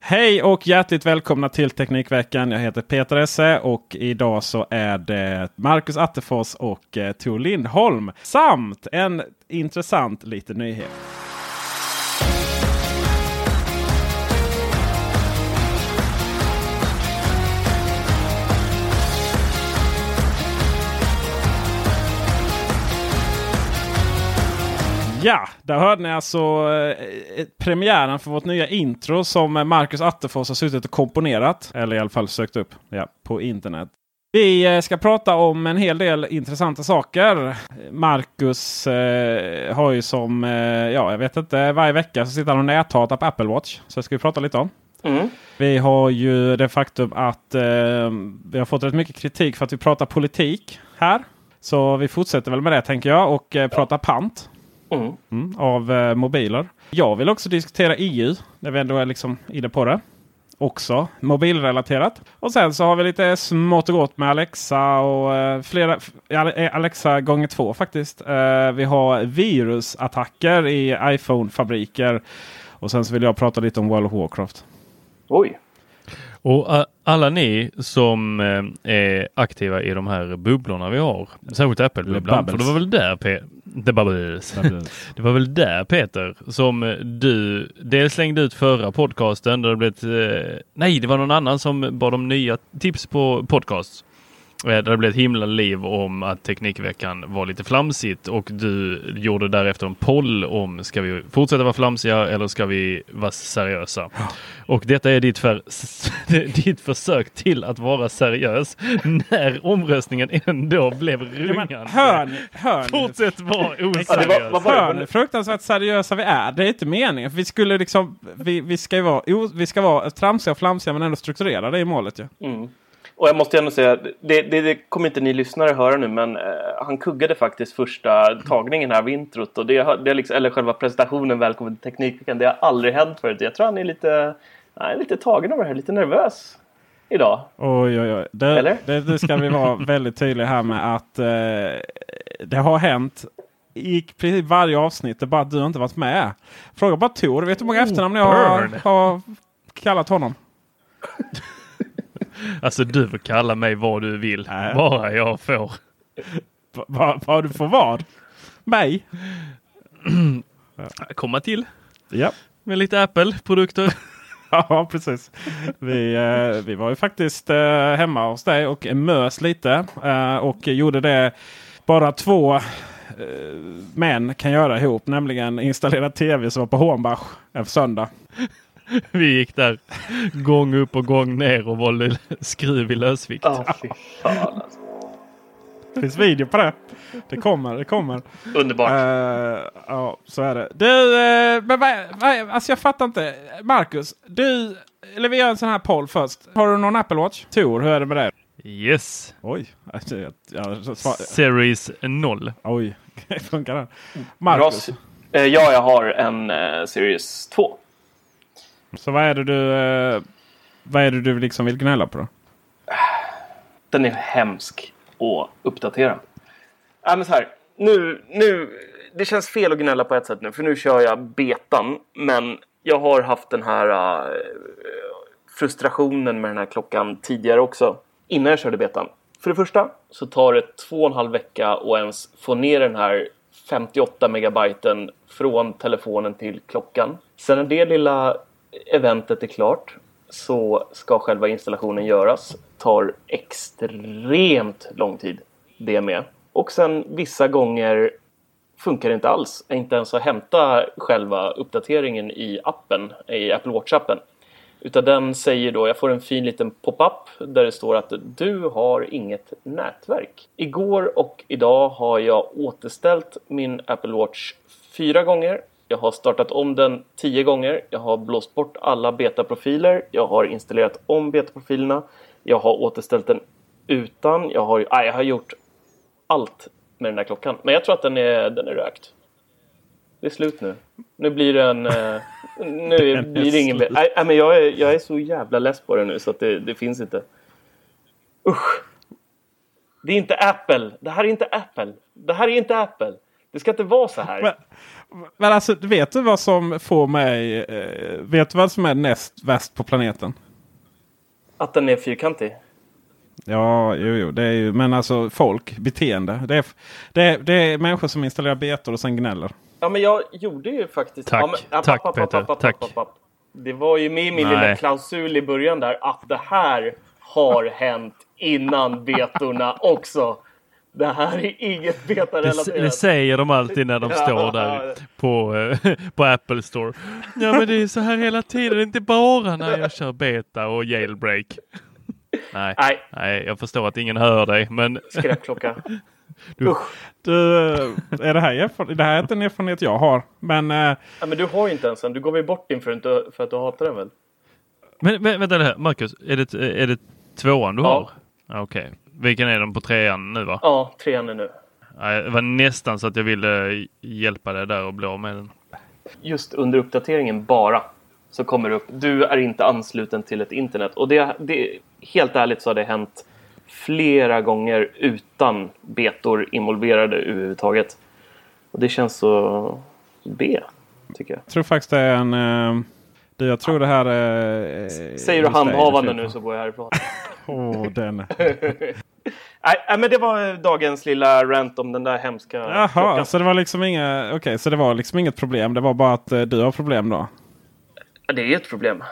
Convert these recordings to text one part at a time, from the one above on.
Hej och hjärtligt välkomna till Teknikveckan. Jag heter Peter Esse och idag så är det Marcus Attefors och eh, Tor Lindholm. Samt en intressant liten nyhet. Ja, där hörde ni alltså eh, premiären för vårt nya intro som Marcus Attefors har suttit och komponerat. Eller i alla fall sökt upp ja, på internet. Vi eh, ska prata om en hel del intressanta saker. Marcus eh, har ju som, eh, ja jag vet inte, varje vecka så sitter han och näthatar på Apple Watch. Så det ska vi prata lite om. Vi har ju det faktum att eh, vi har fått rätt mycket kritik för att vi pratar politik här. Så vi fortsätter väl med det tänker jag och eh, prata pant. Mm, av eh, mobiler. Jag vill också diskutera EU när vi ändå är liksom inne på det. Också mobilrelaterat. Och sen så har vi lite smått och gott med Alexa och eh, flera. eh, Alexa gånger två faktiskt. Eh, vi har virusattacker i iPhone-fabriker. Och sen så vill jag prata lite om World of Warcraft. Oj. Och alla ni som eh, är aktiva i de här bubblorna vi har, särskilt Apple-bubblan, för det var väl där Pe The bubbles. det var väl där Peter som du dels slängde ut förra podcasten där det blev ett, eh, nej det var någon annan som bad om nya tips på podcasts. Eh, Där det blev ett himla liv om att Teknikveckan var lite flamsigt och du gjorde därefter en poll om ska vi fortsätta vara flamsiga eller ska vi vara seriösa? Och detta är ditt, för, ditt försök till att vara seriös när omröstningen ändå blev rungande. Hör ni? Hör ni? Fortsätt vara Ja, det oseriös. var, vad var Hör det? ni hur fruktansvärt seriösa vi är? Det är inte meningen. Vi skulle liksom, vi, vi ska ju vara, vi ska vara tramsiga och flamsiga men ändå strukturerade. Är målet ju. Och jag måste ändå säga, det, det, det kommer inte ni lyssnare höra nu, men eh, han kuggade faktiskt första tagningen här av introt. Och det, det är liksom, eller själva presentationen, Välkommen till Teknikveckan, det har aldrig hänt förut. Jag tror han är lite, han är lite tagen av det här, lite nervös idag. Oj, oj, oj. Det, Eller? det, det ska vi vara väldigt tydliga här med att eh, det har hänt i princip varje avsnitt. Det är bara att du inte varit med. Fråga bara Tor. Vet du hur många efternamn jag har, har kallat honom? Alltså du får kalla mig vad du vill, Nej. bara jag får. Va- va- Vad du får vad? Mig? komma till Ja. med lite Apple-produkter. Ja, precis. Vi, eh, vi var ju faktiskt eh, hemma hos dig och mös lite. Eh, och gjorde det bara två eh, män kan göra ihop. Nämligen installera tv som var på Hornbach en söndag. Vi gick där gång upp och gång ner och valde skruv i lösvikt. Ja, fy fan alltså. Det finns video på det. Det kommer, det kommer. Underbart. Uh, ja, så är det. Du, uh, men vad, vad, alltså jag fattar inte. Marcus, du, eller vi gör en sån här poll först. Har du någon Apple Watch? Tor, hur är det med det? Yes. Oj. Alltså, jag, jag, Series 0. Oj, funkar det? Marcus? Uh, ja, jag har en Series 2. Så vad är det du, eh, vad är det du liksom vill gnälla på då? Den är hemsk att uppdatera. Ja, men så här, nu, nu, det känns fel att gnälla på ett sätt nu, för nu kör jag betan. Men jag har haft den här uh, frustrationen med den här klockan tidigare också, innan jag körde betan. För det första så tar det två och en halv vecka att ens få ner den här 58 megabyten från telefonen till klockan. Sen är det lilla eventet är klart så ska själva installationen göras. Tar extremt lång tid det med. Och sen vissa gånger funkar det inte alls. Inte ens att hämta själva uppdateringen i appen, i Apple Watch-appen. Utan den säger då, jag får en fin liten pop-up där det står att du har inget nätverk. Igår och idag har jag återställt min Apple Watch fyra gånger jag har startat om den tio gånger. Jag har blåst bort alla betaprofiler. Jag har installerat om betaprofilerna. Jag har återställt den utan. Jag har, nej, jag har gjort allt med den här klockan. Men jag tror att den är, den är rökt. Det är slut nu. Nu blir det en... Eh, nu blir det ingen... Nej, men jag är, jag är så jävla less på den nu så att det, det finns inte. Usch! Det är inte Apple. Det här är inte Apple. Det här är inte Apple. Det ska inte vara så här. Men, men alltså, vet du vad som får mig... Eh, vet du vad som är näst värst på planeten? Att den är fyrkantig? Ja, jo, jo, det är ju, men alltså folk, beteende. Det är, det, är, det är människor som installerar betor och sen gnäller. Ja, men jag gjorde ju faktiskt... Tack, ja, men, tack app, Peter, app, app, tack. Det var ju med i min Nej. lilla klausul i början där att det här har hänt innan betorna också. Det här är inget betarelaterat. Det, det säger de alltid när de står där på, eh, på Apple Store. Ja men det är så här hela tiden, inte bara när jag kör beta och jailbreak. Nej, nej. nej jag förstår att ingen hör dig men... Skräpklocka. Du, du, är det, här, det här är inte en erfarenhet jag har. Men, äh... ja, men du har ju inte ens en. Du gav ju bort din för, att, för att du hatar den väl? Men, vänta här, Marcus. Är det, är det tvåan du ja. har? Okej. Okay. Vilken är de på trean nu va? Ja, trean är nu. Det var nästan så att jag ville hjälpa dig där och bli av med den. Just under uppdateringen bara så kommer det upp. Du är inte ansluten till ett internet. Och det, det, helt ärligt så har det hänt flera gånger utan betor involverade överhuvudtaget. Och det känns så B, tycker jag. Jag tror faktiskt det är en... Uh, jag tror det här är... Uh, Säger du handhavande nu så går jag härifrån. Åh, oh, den. Nej, men det var dagens lilla rant om den där hemska Jaha, klockan. så det var liksom inga, okej, okay, så det var liksom inget problem. Det var bara att uh, du har problem då? Ja, det är ett problem.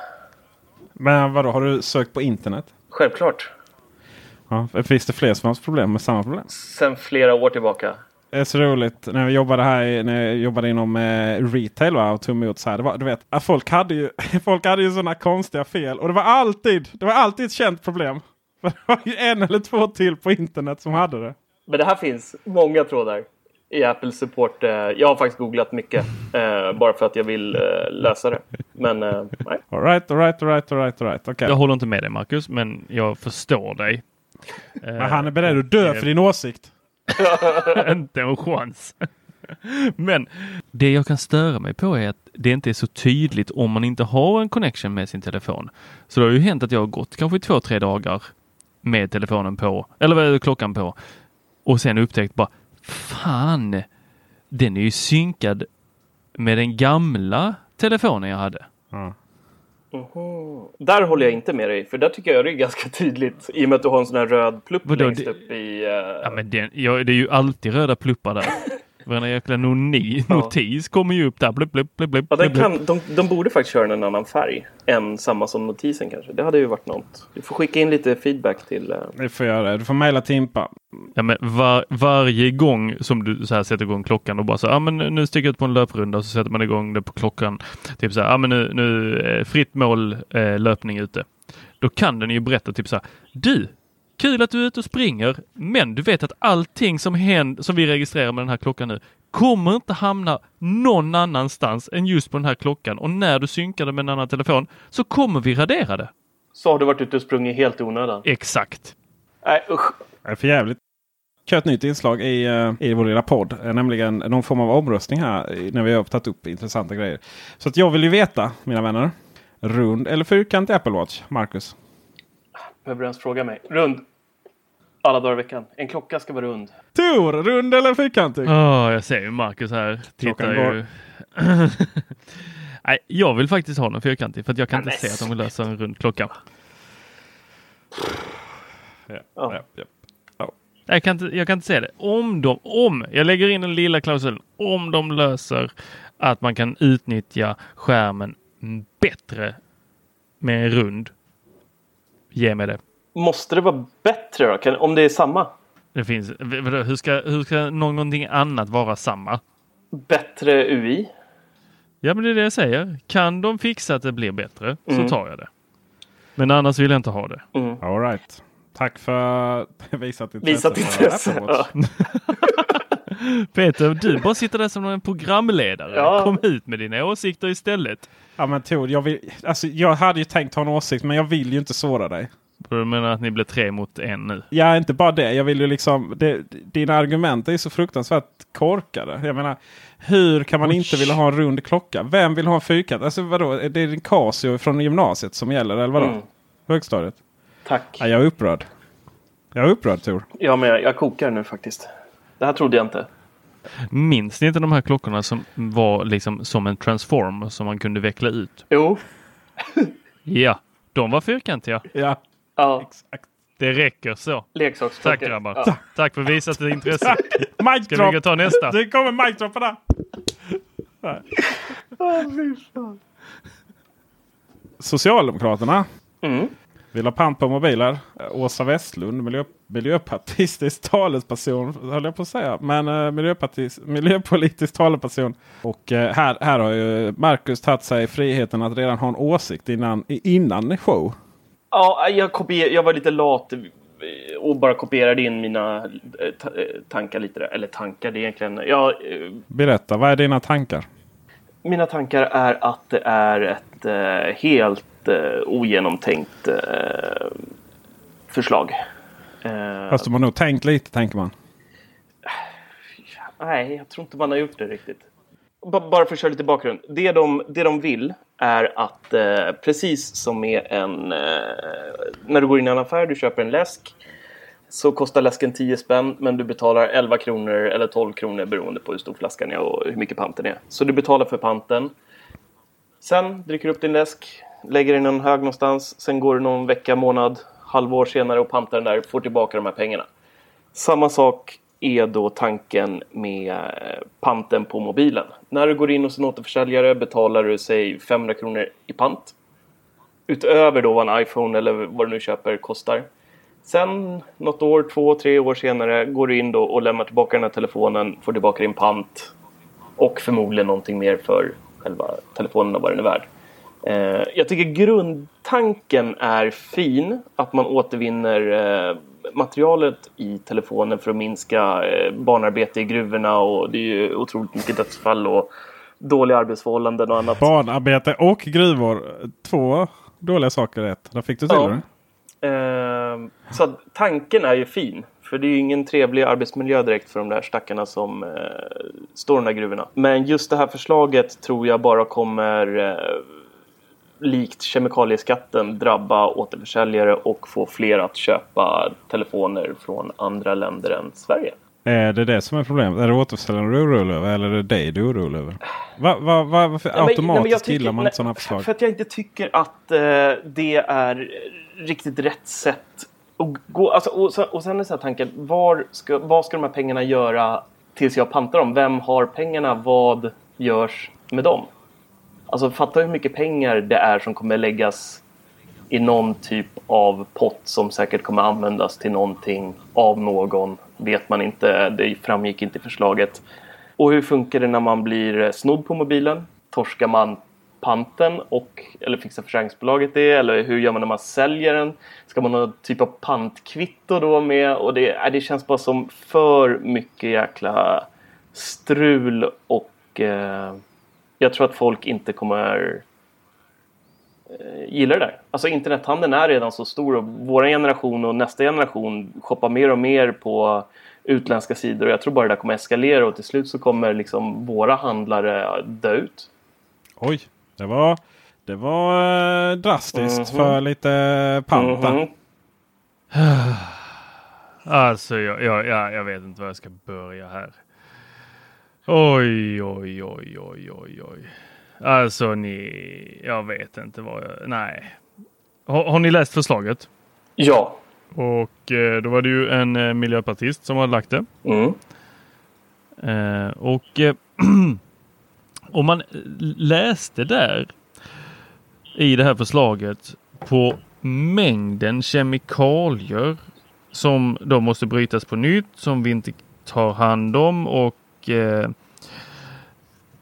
Men vadå, har du sökt på internet? Självklart. Ja, finns det fler som har problem med samma problem? Sen flera år tillbaka. Det är så roligt när jag jobbade här när jag jobbade inom eh, retail va, och tog emot så här. Det var, du vet, folk hade ju folk hade ju sådana konstiga fel och det var alltid det var alltid ett känt problem. det var ju en eller två till på internet som hade det. Men det här finns många trådar i Apple support. Eh, jag har faktiskt googlat mycket eh, bara för att jag vill eh, läsa det. Men eh, nej. Alright, alright, alright, alright, alright. Okay. Jag håller inte med dig Marcus, men jag förstår dig. Men han är beredd att dö för din åsikt. inte en chans. Men det jag kan störa mig på är att det inte är så tydligt om man inte har en connection med sin telefon. Så det har ju hänt att jag har gått kanske två, tre dagar med telefonen på eller klockan på och sen upptäckt bara fan, den är ju synkad med den gamla telefonen jag hade. Mm. Mm. Där håller jag inte med dig, för där tycker jag det är ganska tydligt i och med att du har en sån här röd plupp Vadå, längst det... upp i... Uh... Ja, men den, ja, det är ju alltid röda pluppar där. Varenda jäkla noni, ja. notis kommer ju upp där. Blip, blip, blip, blip, ja, den kan, de, de borde faktiskt köra en annan färg än samma som notisen kanske. Det hade ju varit något. Du får skicka in lite feedback till... Uh... Det får göra det. Du får mejla Timpa. Ja, men var, varje gång som du så här sätter igång klockan och bara så ja ah, men nu sticker jag ut på en löprunda och så sätter man igång det på klockan. Typ så här, ja ah, men nu, nu fritt mål eh, löpning ute. Då kan den ju berätta typ så här, du, Kul att du är ute och springer, men du vet att allting som, händer, som vi registrerar med den här klockan nu kommer inte hamna någon annanstans än just på den här klockan och när du synkar det med en annan telefon så kommer vi radera det. Så har du varit ute och sprungit helt i onödan? Exakt. Nej usch. Det är för jävligt. Kör ett nytt inslag i, eh, i vår lilla podd. Eh, Nämligen någon form av omröstning här när vi har tagit upp intressanta grejer. Så att jag vill ju veta, mina vänner. Rund eller fyrkantig Apple Watch? Marcus? Behöver du ens fråga mig? Rund. Alla dagar i veckan. En klocka ska vara rund. Tor, rund eller fyrkantig? Åh, jag ser ju Marcus här. Tittar ju. Nej, jag vill faktiskt ha den fyrkantig för att jag kan Ja, inte se att de löser en rund klocka. Ja, Ja. ja, ja. Jag kan, inte, jag kan inte se det. Om de, om, jag lägger in den lilla klausulen, om de löser att man kan utnyttja skärmen bättre med en rund. Ge mig det. Måste det vara bättre då? Kan, om det är samma? Det finns, hur, ska, hur ska någonting annat vara samma? Bättre UI? Ja, men det är det jag säger. Kan de fixa att det blir bättre Mm. så tar jag det. Men annars vill jag inte ha det. Mm. All right. Tack för visat intresse. Visat intresse. Peter, du bara sitter där som en programledare. Ja. Kom ut med dina åsikter istället. Ja men Tor, jag, vill, alltså, jag hade ju tänkt ha en åsikt men jag vill ju inte såra dig. Du menar att ni blir tre mot en nu? Ja, inte bara det. Jag vill ju liksom... Det, dina argument är så fruktansvärt korkade. Jag menar, hur kan man Oj. inte vilja ha en rund klocka? Vem vill ha en fyrkant? Alltså vadå? Är det din Casio från gymnasiet som gäller eller vadå? Mm. Högstadiet? Tack. Ja, jag är upprörd. Jag är upprörd Tor. Ja, men jag, jag kokar nu faktiskt. Det här trodde jag inte. Minns ni inte de här klockorna som var liksom som en transform som man kunde veckla ut? Jo. Ja, de var fyrkantiga. Ja, Ja. exakt. Det räcker så. Tack grabbar. Ja. Tack för visat intresse. Mic Ska vi gå drop! ta nästa? Det kommer mic dropparna! Socialdemokraterna Mm. Vill ha pant på mobiler. Åsa Westlund, miljö, miljöpartistisk talesperson, höll jag på att säga. Men miljöpartis, miljöpolitisk talesperson. Och eh, här, här har ju Marcus tagit sig friheten att redan ha en åsikt innan, innan show. Ja, jag, kopier, jag var lite lat eh, och bara kopierade in mina eh, ta, eh, tankar lite. där. Eller tankar, det är egentligen... Ja, eh, Berätta, vad är dina tankar? mina tankar är att det är ett eh, helt eh, ogenomtänkt eh, förslag. Eh, Fast de har nog tänkt lite, tänker man. Nej, jag tror inte man har gjort det riktigt. B- bara för att köra lite bakgrund. Det de, det de vill är att eh, precis som med en... Eh, när du går in i en affär, du köper en läsk. Så kostar läsken 10 spänn men du betalar 11 kronor eller 12 kronor beroende på hur stor flaskan är och hur mycket panten är. Så du betalar för panten. Sen dricker du upp din läsk, lägger den i en hög någonstans. Sen går det någon vecka, månad, halvår senare och pantar den där och får tillbaka de här pengarna. Samma sak är då tanken med eh, panten på mobilen. När du går in hos en återförsäljare betalar du säg 500 kronor i pant. Utöver då vad en iPhone eller vad du nu köper kostar. Sen något år, två, tre år senare går du in då och lämnar tillbaka den här telefonen, får tillbaka din pant och förmodligen någonting mer för själva telefonen och vad den är värd. Eh, jag tycker grundtanken är fin, att man återvinner eh, materialet i telefonen för att minska eh, barnarbete i gruvorna och det är ju otroligt mycket dödsfall och dåliga arbetsförhållanden och annat. Barnarbete och gruvor. Två dåliga saker rätt. Där fick du till Ja. det. Så tanken är ju fin. För det är ju ingen trevlig arbetsmiljö direkt för de där stackarna som eh, står i de där gruvorna. Men just det här förslaget tror jag bara kommer likt kemikalieskatten drabba återförsäljare och få fler att köpa telefoner från andra länder än Sverige. Är det det som är problemet? Är det återförsäljaren du är orolig över eller är det dig du är orolig över? Va, va, va, varför Nej, men- nej, automatiskt tycker- gillar man inte sådana förslag? För att jag inte tycker att eh, det är riktigt rätt sätt att gå. Alltså, och, och sen är så här tanken, var ska, vad ska de här pengarna göra tills jag pantar dem? Vem har pengarna? Vad görs med dem? Alltså fatta hur mycket pengar det är som kommer läggas i någon typ av pott som säkert kommer användas till någonting av någon. Vet man inte, det framgick inte i förslaget. Och hur funkar det när man blir snodd på mobilen? Torskar man panten och eller fixar försäkringsbolaget det? Eller hur gör man när man säljer den? Ska man ha någon typ av pantkvitto då med? Och det, äh, det känns bara som för mycket jäkla strul och eh, jag tror att folk inte kommer eh, gillar det där. Alltså internethandeln är redan så stor och vår generation och nästa generation shoppar mer och mer på utländska sidor och jag tror bara det där kommer eskalera och till slut så kommer liksom våra handlare dö ut. Oj, det var, det var eh, drastiskt Mhm. för lite panta. Mhm. Alltså jag, jag, jag, jag vet inte var jag ska börja här. Oj, oj, oj, oj, oj, oj. Alltså ni, jag vet inte vad jag, nej. Har, har ni läst förslaget? Ja. Och eh, då var det ju en eh, miljöpartist som hade lagt det. Mm. Eh, och eh, om man läste där i det här förslaget på mängden kemikalier som då måste brytas på nytt, som vi inte tar hand om och eh,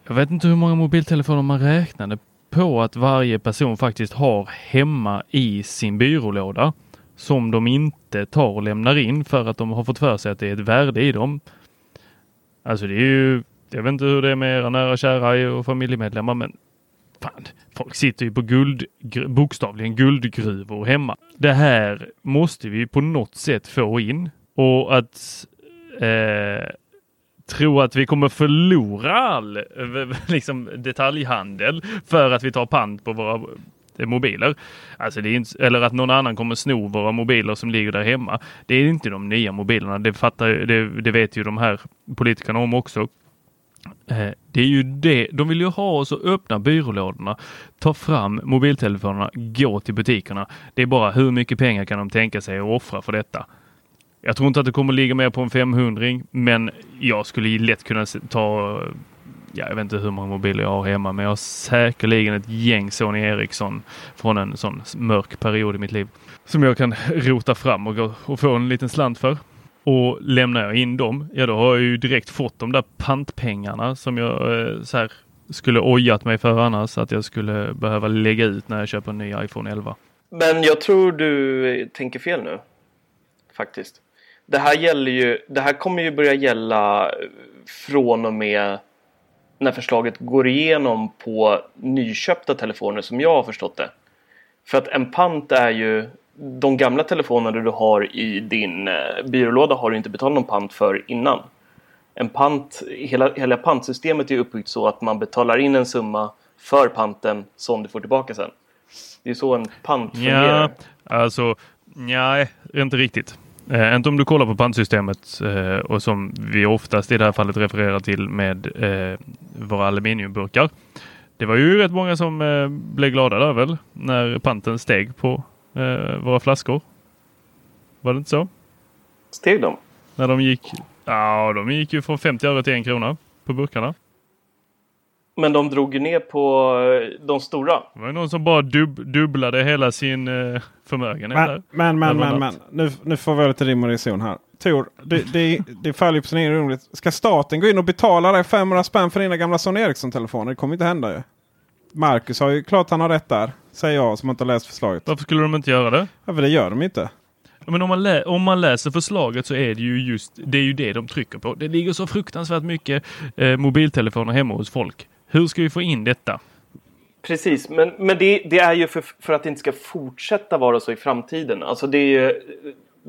jag vet inte hur många mobiltelefoner man räknade på att varje person faktiskt har hemma i sin byrålåda som de inte tar och lämnar in för att de har fått för sig att det är ett värde i dem. Alltså det är ju, jag vet inte hur det är med era nära och kära och familjemedlemmar men fan, folk sitter ju på guld, bokstavligen guldgruvor hemma. Det här måste vi på något sätt få in och att eh, tro att vi kommer förlora all liksom, detaljhandel för att vi tar pant på våra eh, mobiler. Alltså det är inte, eller att någon annan kommer sno våra mobiler som ligger där hemma. Det är inte de nya mobilerna. Det, fattar, det, det vet ju de här politikerna om också. Eh, det är ju det. De vill ju ha oss att öppna byrålådorna, ta fram mobiltelefonerna, gå till butikerna. Det är bara hur mycket pengar kan de tänka sig att offra för detta? Jag tror inte att det kommer ligga mer på en 500 men jag skulle lätt kunna ta, ja, jag vet inte hur många mobiler jag har hemma, men jag har säkerligen ett gäng Sony Ericsson från en sån mörk period i mitt liv som jag kan rota fram och, gå och få en liten slant för. Och lämnar jag in dem, ja då har jag ju direkt fått de där pantpengarna som jag eh, så här, skulle ojat mig för annars att jag skulle behöva lägga ut när jag köper en ny iPhone 11. Men jag tror du tänker fel nu. Faktiskt. Det här gäller ju, det här kommer ju börja gälla från och med när förslaget går igenom på nyköpta telefoner som jag har förstått det. För att en pant är ju de gamla telefonerna du har i din eh, byrålåda har du inte betalat någon pant för innan. En pant, hela, hela pantsystemet är uppbyggt så att man betalar in en summa för panten som du får tillbaka sen. Det är så en pant fungerar. Ja, alltså nej, inte riktigt. Eh, inte om du kollar på pantsystemet eh, och som vi oftast i det här fallet refererar till med eh, våra aluminiumburkar. Det var ju rätt många som eh, blev glada där väl när panten steg på eh, våra flaskor. Var det inte så? Steg de? När de gick, ja de gick ju från 50 öre till en krona på burkarna. Men de drog ju ner på eh, de stora. Det var någon som bara dub, dubblade hela sin eh, förmögenhet där. Men, men, men, men, men. Nu, nu får vi lite rim och reson här. Tor, det, det, det faller ju på sin egen orimlighet. Ska staten gå in och betala dig 500 spänn för dina gamla Sony Ericsson-telefoner? Det kommer inte hända ju. Marcus har ju klart han har rätt där. Säger jag som inte har läst förslaget. Varför skulle de inte göra det? Ja, för det gör de inte. Men om man, om man läser förslaget så är det ju just det, är ju det de trycker på. Det ligger så fruktansvärt mycket eh, mobiltelefoner hemma hos folk. Hur ska vi få in detta? Precis, men, men det, det är ju för, för att det inte ska fortsätta vara så i framtiden. Alltså det är ju,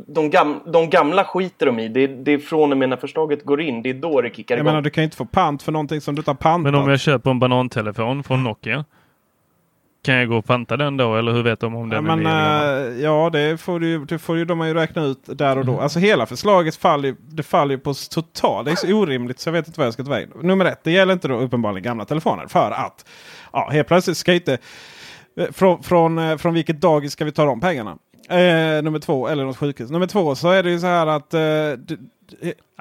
de, gam, de gamla skiter de i. Det, det är från och med när förslaget går in. Det är då det kickar Jag igång. menar du kan ju inte få pant för någonting som du inte har pantat. Men om jag köper en banantelefon från Nokia. Kan jag gå och panta den då eller hur vet de om Ja, den men, är legal? eh, ja, det får, du, det får ju de ju räkna ut där och då. Alltså hela förslaget faller, det faller på total. Det är så orimligt så jag vet inte vad jag ska ta vägen. Nummer ett, det gäller inte då uppenbarligen gamla telefoner. För att ja, helt plötsligt ska inte... eh, Från, från, eh, från vilket dagis ska vi ta de pengarna? Eh, nummer två, eller något sjukhus. Nummer två så är det ju så här att... Eh,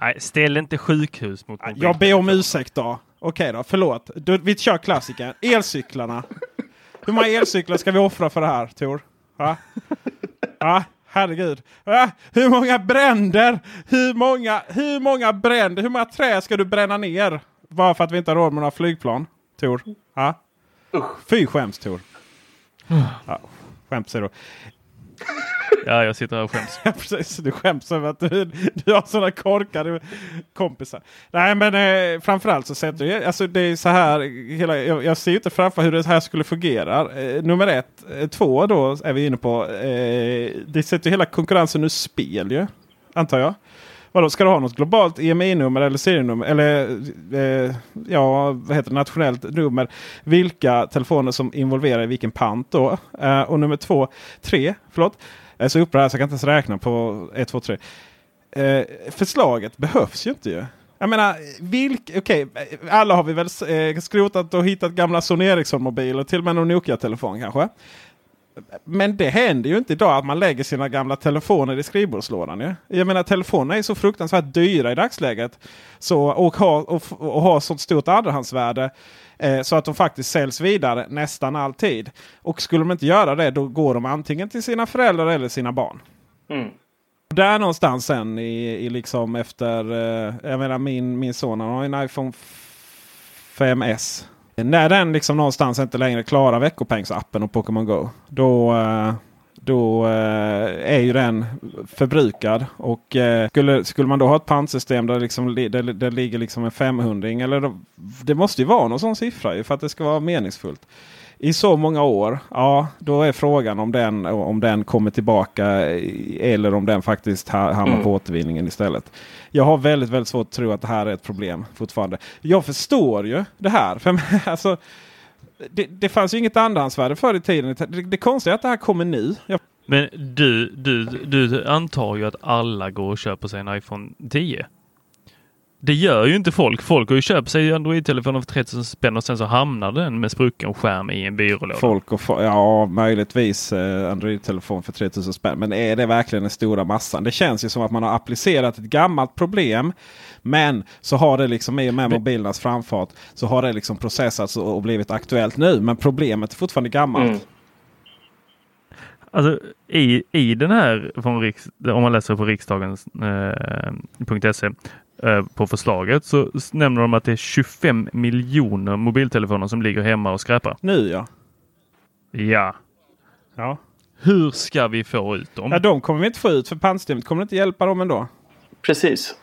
Nej, ställ inte sjukhus mot jag ber om ursäkt då. Okej då, förlåt. Du, vi kör klassiker. Elcyklarna. Hur många elcyklar ska vi offra för det här Tor? Va? Va? Herregud. Va? Hur många bränder? Hur många, hur många bränder? Hur många trä ska du bränna ner? Bara för att vi inte har råd med några flygplan? Tor? Usch. Fy skäms Tor. Ja, skämt du. Ja, jag sitter här och skäms. Ja, precis. Du skäms över att du, du har sådana korkade kompisar. Nej, men eh, framförallt så sätter jag, alltså det är så här. Hela, jag, jag ser inte framför hur det här skulle fungera. Eh, nummer ett. Eh, två då är vi inne på. Eh, det sätter hela konkurrensen ur spel ju. Antar jag. Vadå, ska du ha något globalt EMI-nummer eller serienummer? Eller eh, ja, vad heter det, nationellt nummer. Vilka telefoner som involverar i vilken pant då. Eh, och nummer två, tre, förlåt. Jag är så upprörd så jag kan inte ens räkna på 1, 2, 3. Eh, förslaget behövs ju inte ju. Jag menar, vilk, okay, alla har vi väl eh, skrotat och hittat gamla Sony Ericsson-mobiler. Till och med någon Nokia-telefon kanske. Men det händer ju inte idag att man lägger sina gamla telefoner i skrivbordslådan. Ja? Jag menar telefonerna är så fruktansvärt dyra i dagsläget. Så, och har och, och har sånt stort andrahandsvärde. Eh, så att de faktiskt säljs vidare nästan alltid. Och skulle de inte göra det då går de antingen till sina föräldrar eller sina barn. Mm. Där någonstans sen i, i liksom efter. Eh, jag menar min, min son han har en iPhone 5S. När den liksom någonstans inte längre klarar veckopengsappen och Pokémon Go. Då, eh, då eh, är ju den förbrukad. Och eh, skulle, skulle man då ha ett pantsystem där, liksom, där det ligger liksom en 500 eller då, Det måste ju vara någon sån siffra för att det ska vara meningsfullt. I så många år, ja då är frågan om den, om den kommer tillbaka eller om den faktiskt hamnar mm. på återvinningen istället. Jag har väldigt, väldigt svårt att tro att det här är ett problem fortfarande. Jag förstår ju det här. För, alltså, det, det fanns ju inget andrahandsvärde förr i tiden. Det, det konstiga är att det här kommer nu. Jag... Men du, du, du antar ju att alla går och köper sig en iPhone 10. Det gör ju inte folk. Folk har ju köpt sig Android-telefoner för 3000 spänn och sen så hamnar den med sprucken skärm i en byrålåda. Folk och ja, möjligtvis eh, Android-telefon för 3000 spänn. Men är det verkligen den stora massan? Det känns ju som att man har applicerat ett gammalt problem. Men så har det liksom i och med mobilernas framfart så har det liksom processats och blivit aktuellt nu. Men problemet är fortfarande gammalt. Mm. Alltså i, i den här, från riks, om man läser på riksdagens.se, eh, Eh, på förslaget så nämner de att det är 25 miljoner mobiltelefoner som ligger hemma och skräpar. Nu ja. Ja. Ja. Hur ska vi få ut dem? Ja, de kommer vi inte få ut för pantsystemet kommer inte hjälpa dem ändå. Precis.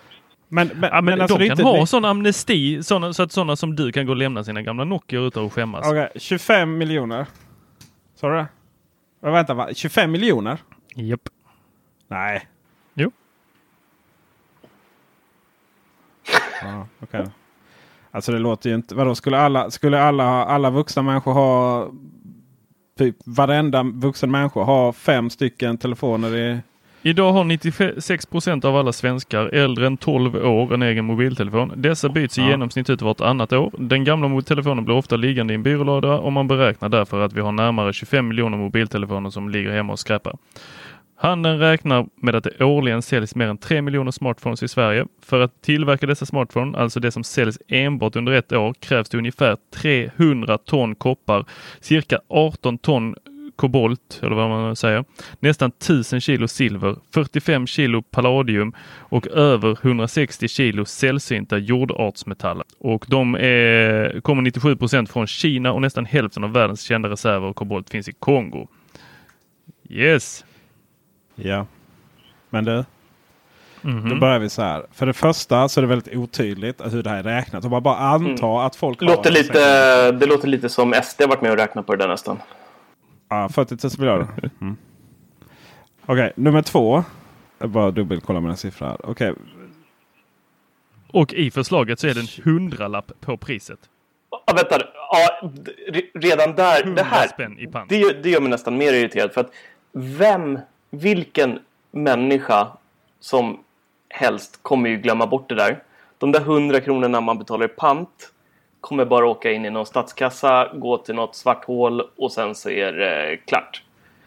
Men, men, ja, men, men alltså de kan ha sån amnesti såna, så att sådana som du kan gå och lämna sina gamla Nokia ute och skämmas. Okej, okay, 25 miljoner. Sa du det? Vänta, va? 25 miljoner? Japp. Nej. Ja, okay. Alltså det låter ju inte... Vadå, skulle alla, skulle alla, alla vuxna människor ha... Typ varenda vuxen människa ha fem stycken telefoner i... Idag har 96 procent av alla svenskar äldre än 12 år en egen mobiltelefon. Dessa byts i ja. genomsnitt ut vartannat år. Den gamla mobiltelefonen blir ofta liggande i en byrålåda och man beräknar därför att vi har närmare 25 miljoner mobiltelefoner som ligger hemma och skräpar. Handeln räknar med att det årligen säljs mer än 3 miljoner smartphones i Sverige. För att tillverka dessa smartphones, alltså det som säljs enbart under ett år, krävs det ungefär 300 ton koppar, cirka 18 ton kobolt, eller vad man säger, nästan 1000 kilo silver, 45 kilo palladium och över 160 kilo sällsynta jordartsmetaller. Och de är, kommer 97 procent från Kina och nästan hälften av världens kända reserver av kobolt finns i Kongo. Yes! Ja. Men du. Mm -hmm. Då börjar vi så här. För det första så är det väldigt otydligt hur det här är räknat. Och man bara anta mm. att folk låter lite, Det låter lite som SD varit med och räknat på det där nästan. Ja, 40 000 miljarder. Mm. Okej, okay, nummer två. Jag bara dubbelkolla mina siffror. Okej. Okay. Och i förslaget så är det en hundralapp på priset. Ja, vänta. Ja, redan där. Det här. Det, det gör mig nästan mer irriterad. För att vem vilken människa som helst kommer ju glömma bort det där. De där hundra kronorna man betalar i pant kommer bara åka in i någon statskassa, gå till något svart hål och sen så är det klart.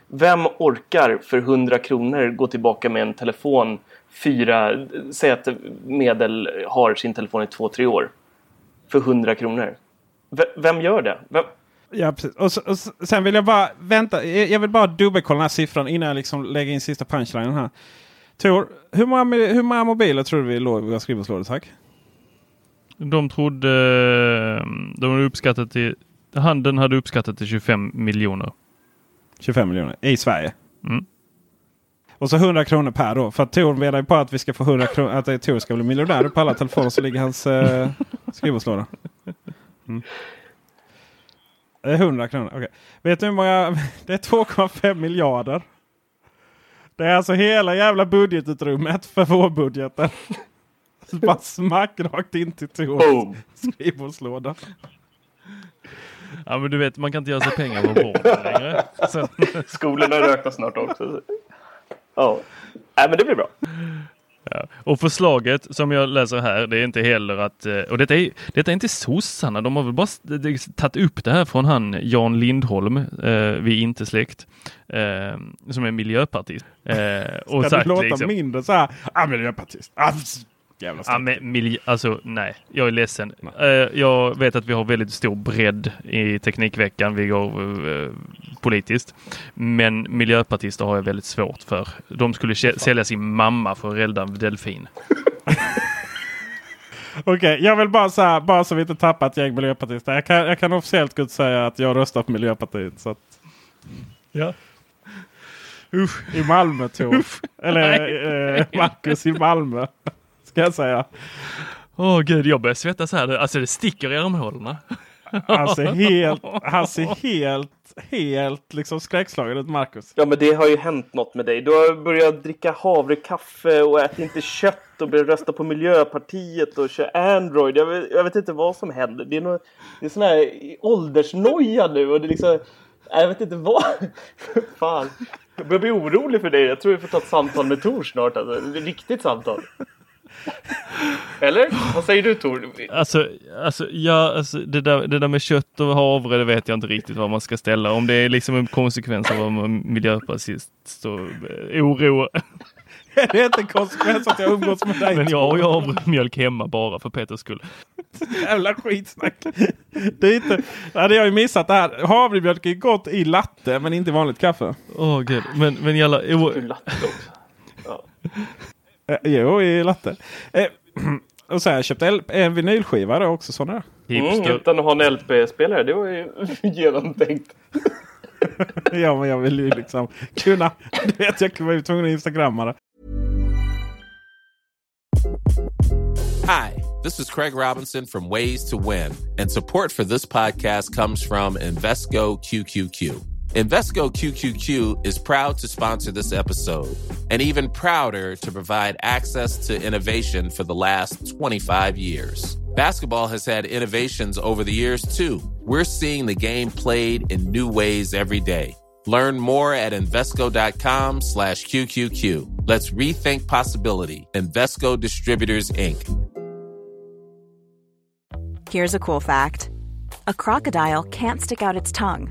Vem orkar för hundra kronor gå tillbaka med en telefon fyra, säg att Medel har sin telefon i två, tre år för hundra kronor. V vem gör det? Vem, Ja, precis. Och, och, sen vill jag bara vänta. Jag vill bara dubbelkolla den här siffran innan jag liksom lägger in sista punchlinen här. Tor, hur många, hur många mobiler tror du vi låg vid skrivbordslådor? Tack. De trodde... De var uppskattat till Handeln hade uppskattat till 25 miljoner. 25 miljoner i Sverige. Mm. Och så 100 kronor per då. För att Tor menar ju på att vi ska få 100 kronor. Att Tor ska bli miljonär på alla telefoner som ligger i hans eh, skrivbordslåda. Mm. Det är 100 kronor. Okay. Vet du hur många? Det är 2,5 miljarder. Det är alltså hela jävla budgetutrymmet för vårbudgeten. Bara smack rakt in till Tors skrivbordslåda. Ja men du vet man kan inte göra sig pengar på vården längre. Så. Skolorna rökar snart också. Ja, Nej, men det blir bra. Ja. Och förslaget som jag läser här, det är inte heller att, eh, och detta är, detta är inte sossarna, de har väl bara tagit upp det här från han Jan Lindholm, eh, vi är inte släkt, eh, som är miljöpartist. Eh, och Ska sagt, det låta liksom, mindre så här, ah, miljöpartist, ah, jävla ja, men miljö, Alltså nej, jag är ledsen. Uh, jag vet att vi har väldigt stor bredd i Teknikveckan. Vi går uh, politiskt. Men miljöpartister har jag väldigt svårt för. De skulle sälja sin mamma för att rädda en delfin. Okej, okay, jag vill bara säga, bara så vi inte tappar ett gäng miljöpartister. Jag kan, jag kan officiellt gå säga att jag röstar på Miljöpartiet. Så att... Ja. Usch. I Malmö Tor. Eller eh, Marcus i Malmö. Ska jag säga. Åh oh, gud, jag börjar svettas här. Alltså det sticker i armhålorna. Han ser helt, han ser helt, helt liksom skräckslagen ut Marcus. Ja men det har ju hänt något med dig. Du har börjat dricka havrekaffe och äter inte kött och börjat rösta på Miljöpartiet och kör Android. Jag vet, jag vet inte vad som händer. Det är, något, det är sån här åldersnoja nu och det är liksom... Jag vet inte vad. Fan. Jag börjar bli orolig för dig. Jag tror vi får ta ett samtal med Tor snart. Alltså. Ett riktigt samtal. Eller? Vad säger du Tor? Alltså, alltså, ja, alltså det, där, det där med kött och havre, det vet jag inte riktigt vad man ska ställa. Om det är liksom en konsekvens av att vara miljöpartist, så eh, oro. det är inte en konsekvens att jag umgås med dig. Men jag har ju havremjölk hemma bara för Peters skull. Jävla skitsnack. Det är inte, hade jag ju missat det här. Havremjölk är gott i latte men inte i vanligt kaffe. Åh oh, gud. Men, men jävla... Oh. Latte också. Ja. Eh, jo, i latte. Eh, och så har jag köpt en vinylskiva då också sådana. Mm, utan att ha en LP-spelare, det var ju genomtänkt. ja, men jag vill ju liksom kunna. Du vet, jag var ju tvungen att instagramma det. Hi, this is Craig Robinson from Ways to Win. And support for this podcast comes from Invesco QQQ. Invesco QQQ is proud to sponsor this episode and even prouder to provide access to innovation for the last 25 years. Basketball has had innovations over the years too. We're seeing the game played in new ways every day. Learn more at Invesco.com slash QQQ. Let's rethink possibility. Investco Distributors, Inc. Here's a cool fact. A crocodile can't stick out its tongue.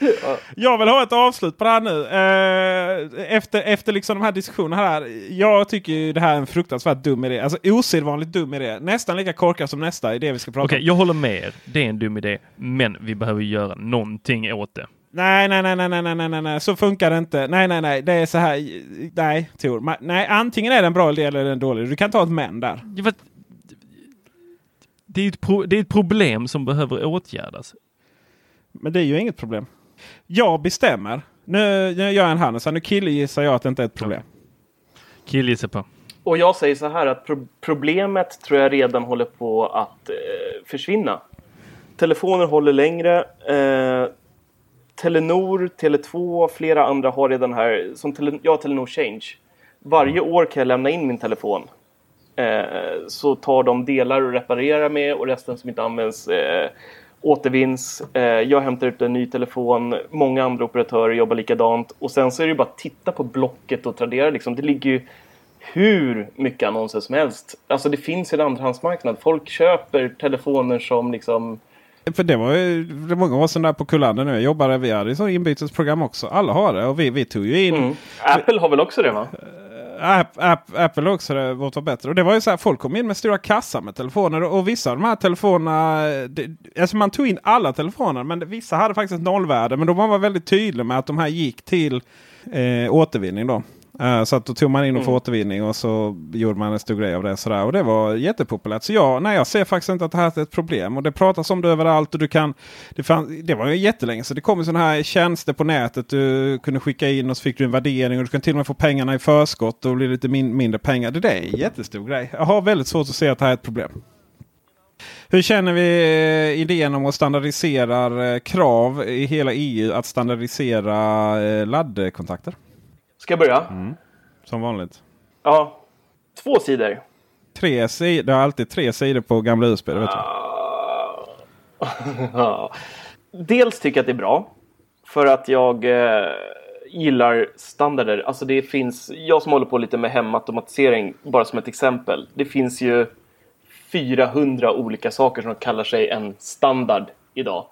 Jag vill ha ett avslut på det här nu. Eh, efter, efter liksom de här diskussionerna här. Jag tycker ju det här är en fruktansvärt dum idé. Alltså osedvanligt dum idé. Nästan lika korkad som nästa idé vi ska prata Okej, om. jag håller med er. Det är en dum idé, men vi behöver göra någonting åt det. Nej, nej, nej, nej, nej, nej, nej, nej, så funkar det inte. Nej, nej, nej, det är så här. Nej, Tor. Nej, antingen är det en bra eller en dålig. Du kan ta ett men där. Det är, ett det är ett problem som behöver åtgärdas. Men det är ju inget problem. Jag bestämmer. Nu, nu gör jag en hand, så nu killgissar jag att det inte är ett problem. Killgissa på. Och jag säger så här att pro problemet tror jag redan håller på att eh, försvinna. Telefoner håller längre. Eh, Telenor, Tele2, flera andra har redan här, som tele, jag har Telenor Change. Varje år kan jag lämna in min telefon. Eh, så tar de delar och reparerar med och resten som inte används eh, återvinns. Eh, jag hämtar ut en ny telefon. Många andra operatörer jobbar likadant. Och sen så är det ju bara att titta på Blocket och Tradera. Liksom. Det ligger ju hur mycket annonser som helst. Alltså det finns en andrahandsmarknad. Folk köper telefoner som liksom För det var ju det var många år sedan där på Kullander nu. Jag jobbade, vi hade så inbytesprogram också. Alla har det och vi, vi tog ju in. Mm. Apple har väl också det va? App, app, Apple också det var vara bättre. Och det var ju så här, folk kom in med stora kassar med telefoner. Och, och vissa av de här telefonerna, det, alltså man tog in alla telefoner. Men vissa hade faktiskt ett nollvärde. Men då var man väldigt tydlig med att de här gick till eh, återvinning då. Eh, så att då tog man in och för Mm. återvinning och så gjorde man en stor grej av det. Sådär. Och det var jättepopulärt. Så jag, nej, jag ser faktiskt inte att det här är ett problem. Och det pratas om det överallt. Och du kan, det, fann, det var ju jättelänge så det kom sådana här tjänster på nätet. Du kunde skicka in och så fick du en värdering. Och du kan till och med få pengarna i förskott och bli lite min, mindre pengar. Det där är en jättestor grej. Jag har väldigt svårt att se att det här är ett problem. Hur känner vi eh, idén om att standardisera eh, krav i hela EU att standardisera laddkontakter? Ska jag börja? Som vanligt. Ja. Två sidor. Tre sidor. Det har alltid tre sidor på gamla USB. Du. Ja. Dels tycker jag att det är bra. För att jag eh, gillar standarder. Alltså det finns, jag som håller på lite med hemautomatisering, bara som ett exempel. Det finns ju 400 olika saker som kallar sig en standard idag.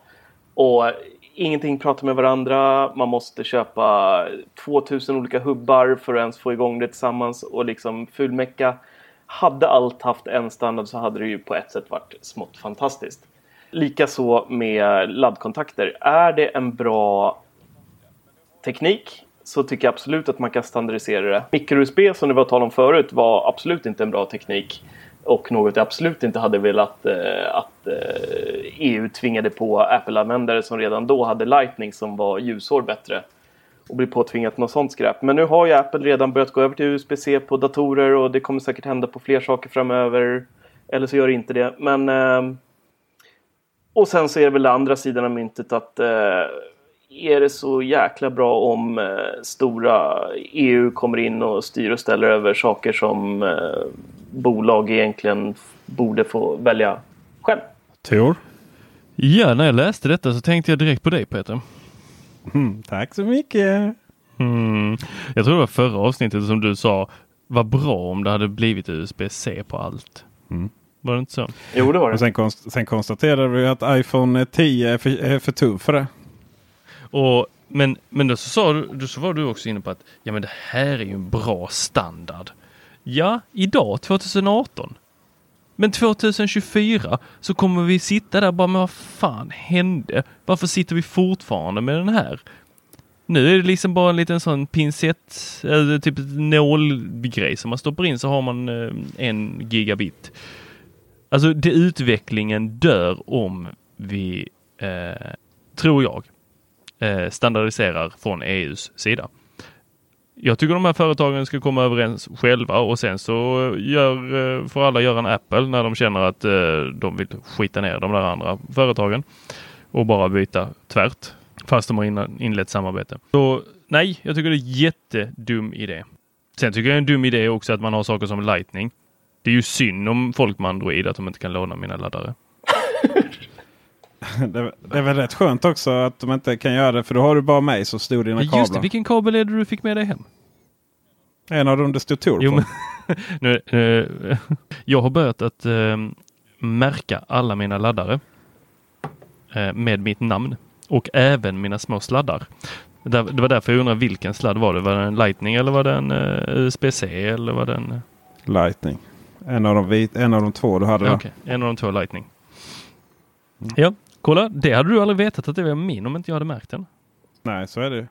Och ingenting pratar med varandra. Man måste köpa 2000 olika hubbar för att ens få igång det tillsammans och liksom fulmecka. Hade allt haft en standard så hade det ju på ett sätt varit smått fantastiskt. Likaså med laddkontakter. Är det en bra teknik så tycker jag absolut att man kan standardisera det. Micro-USB som det var tal om förut var absolut inte en bra teknik. Och något jag absolut inte hade velat eh, att eh, EU tvingade på Apple-användare som redan då hade Lightning som var ljusår bättre. Och bli påtvingat något sånt skräp. Men nu har ju Apple redan börjat gå över till USB-C på datorer och det kommer säkert hända på fler saker framöver. Eller så gör det inte det. Men eh, och sen så är det väl den andra sidan av myntet att eh, är det så jäkla bra om eh, stora EU kommer in och styr och ställer över saker som eh, bolag egentligen borde få välja själv. Tor? Ja, när jag läste detta så tänkte jag direkt på dig Peter. Mm, tack så mycket. Mm. Jag tror det var förra avsnittet som du sa, vad bra om det hade blivit USB-C på allt. Mm. Var det inte så? Jo, det var Och sen, konst, sen konstaterade vi att iPhone 10 är för, är för tuff för det. Och, men men då, så sa du, då så var du också inne på att ja, men det här är ju en bra standard. Ja, idag 2018. Men 2024 så kommer vi sitta där bara med vad fan hände? Varför sitter vi fortfarande med den här? Nu är det liksom bara en liten sån pincett, eller typ nålgrej som man stoppar in så har man eh, en gigabit. Alltså det, utvecklingen dör om vi eh, tror jag, eh, standardiserar från EUs sida. Jag tycker de här företagen ska komma överens själva och sen så gör, eh, får alla göra en Apple när de känner att eh, de vill skita ner de där andra företagen och bara byta tvärt fast de har inlett samarbete. Så nej, jag tycker det är jättedum idé. Sen tycker jag det är en dum idé också att man har saker som Lightning. Det är ju synd om folk med Android att de inte kan låna mina laddare. det, är väl rätt skönt också att de inte kan göra det för då har du bara mig som stod dina kablar. Just det, vilken kabel är det du fick med dig hem? En av dem det stod Tor på. nu, uh, jag har börjat att uh, märka alla mina laddare uh, med mitt namn och även mina små sladdar. Det var därför jag undrar vilken sladd var det? Var det en Lightning eller var det en USB-C eller var det en? Lightning. En av de, vit, en av de två du hade. Okay. En av de två Lightning. Mm. Ja, kolla. Det hade du aldrig vetat att det var min om inte jag hade märkt den. Nej, så är det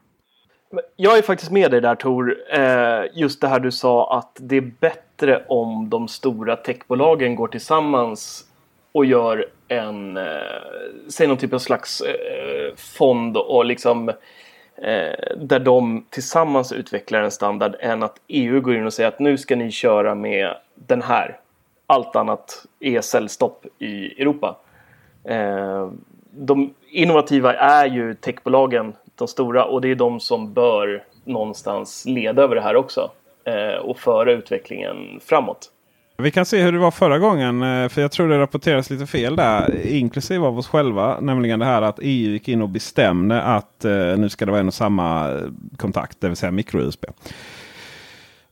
jag är faktiskt med dig där Tor. Eh, just det här du sa att det är bättre om de stora techbolagen går tillsammans och gör en, eh, säg någon typ av slags eh, fond och liksom där de tillsammans utvecklar en standard än att EU går in och säger att nu ska ni köra med den här. Allt annat är säljstopp i Europa. Eh, de innovativa är ju techbolagen de stora och det är de som bör någonstans leda över det här också eh, och föra utvecklingen framåt. Vi kan se hur det var förra gången. Eh, för jag tror det rapporteras lite fel där. Inklusive av oss själva. Nämligen det här att EU gick in och bestämde att eh, nu ska det vara en och samma eh, kontakt. Det vill säga micro-USB.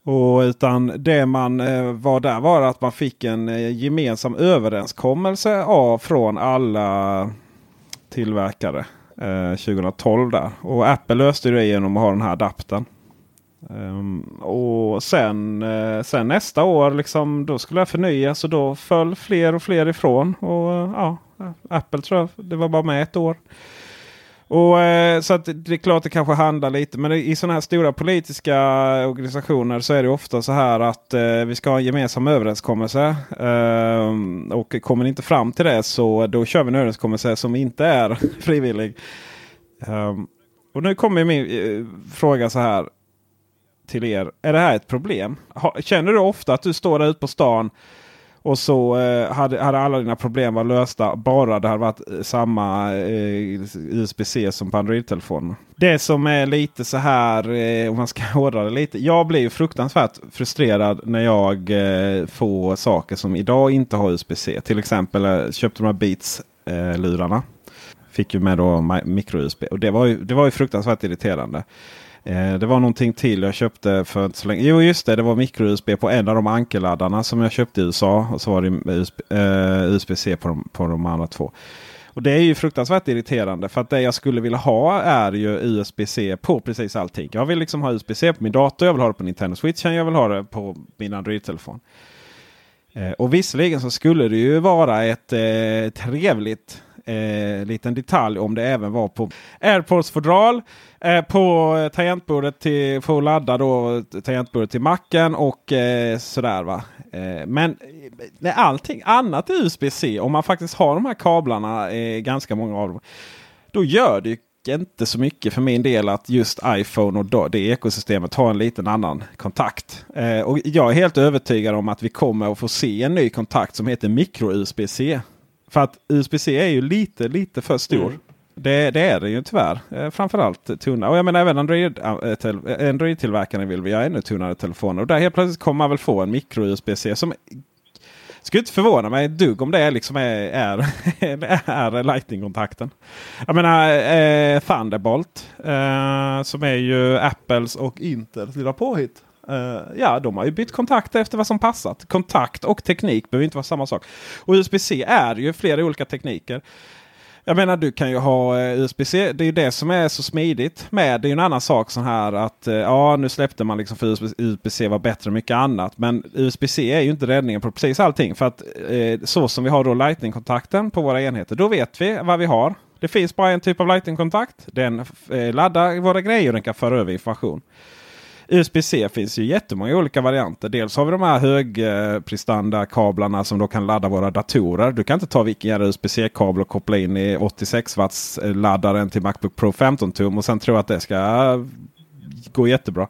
Och utan det man eh, var där var att man fick en eh, gemensam överenskommelse av från alla tillverkare. Eh, 2012 där. Och Apple löste det genom att ha den här adaptern. Um, och sen, uh, sen nästa år liksom, då skulle jag förnya så då föll fler och fler ifrån. Och uh, ja, Apple tror jag det var bara med ett år. Och, eh, så att det är klart det kanske handlar lite. Men i sådana här stora politiska organisationer så är det ofta så här att eh, vi ska ha en gemensam överenskommelse. Eh, och kommer ni inte fram till det så då kör vi en överenskommelse som inte är frivillig. Eh, och nu kommer min eh, fråga så här till er. Är det här ett problem? Känner du ofta att du står där ute på stan och så eh, hade, hade alla dina problem varit lösta bara det hade varit eh, samma eh, USB-C som på Android-telefonen. Det som är lite så här, eh, om man ska hårdra det lite. Jag blir fruktansvärt frustrerad när jag eh, får saker som idag inte har USB-C. Till exempel eh, köpte de här Beats-lurarna. Eh, Fick ju med då micro-USB. Och det var, ju, det var ju fruktansvärt irriterande. Eh, det var någonting till jag köpte för inte så länge. Jo just det, det var micro-USB på en av de ankeladdarna som jag köpte i USA. Och så var det USB-C eh, på, de, på de andra två. Och Det är ju fruktansvärt irriterande för att det jag skulle vilja ha är ju USB-C på precis allting. Jag vill liksom ha USB-C på min dator, jag vill ha det på Nintendo Switch, jag vill ha det på min Android-telefon. Eh, och visserligen så skulle det ju vara ett eh, trevligt eh, liten detalj om det även var på AirPods-fodral. Eh, på eh, tangentbordet till, för att ladda då eh, tangentbordet till macken och eh, sådär va. Eh, men eh, nej, allting annat är USB-C, om man faktiskt har de här kablarna, eh, ganska många av dem. Då gör det inte så mycket för min del att just iPhone och det ekosystemet har en liten annan kontakt. Eh, och jag är helt övertygad om att vi kommer att få se en ny kontakt som heter micro-USB-C. För att USB-C är ju lite, lite för stor. Mm. Det, det, är det ju tyvärr. Eh, framförallt tunna. Och jag menar även Android-tillverkarna Android vill vi ha ännu tunnare telefoner. Och där helt plötsligt kommer man väl få en micro-USB-C som skulle inte förvåna mig ett dugg om det liksom är, är, är Lightning-kontakten. Jag menar eh, Thunderbolt eh, som är ju Apples och Intels lilla påhitt. Uh, ja, de har ju bytt kontakt efter vad som passat. Kontakt och teknik behöver inte vara samma sak. Och USB-C är ju flera olika tekniker. Jag menar du kan ju ha eh, uh, USB-C. Det är ju det som är så smidigt med. Det är ju en annan sak så här att uh, ja nu släppte man liksom för USB-C var bättre än mycket annat. Men USB-C är ju inte räddningen på precis allting. För att så som vi har då Lightning-kontakten på våra enheter. Då vet vi vad vi har. Det finns bara en typ av Lightning-kontakt. Den laddar våra grejer och den kan föra över information. USB-C finns ju jättemånga olika varianter. Dels har vi de här högprestanda kablarna som då kan ladda våra datorer. Du kan inte ta vilken jävla USB-C-kabel och koppla in i 86 watts laddaren till Macbook Pro 15 tum och sen tro att det ska gå jättebra.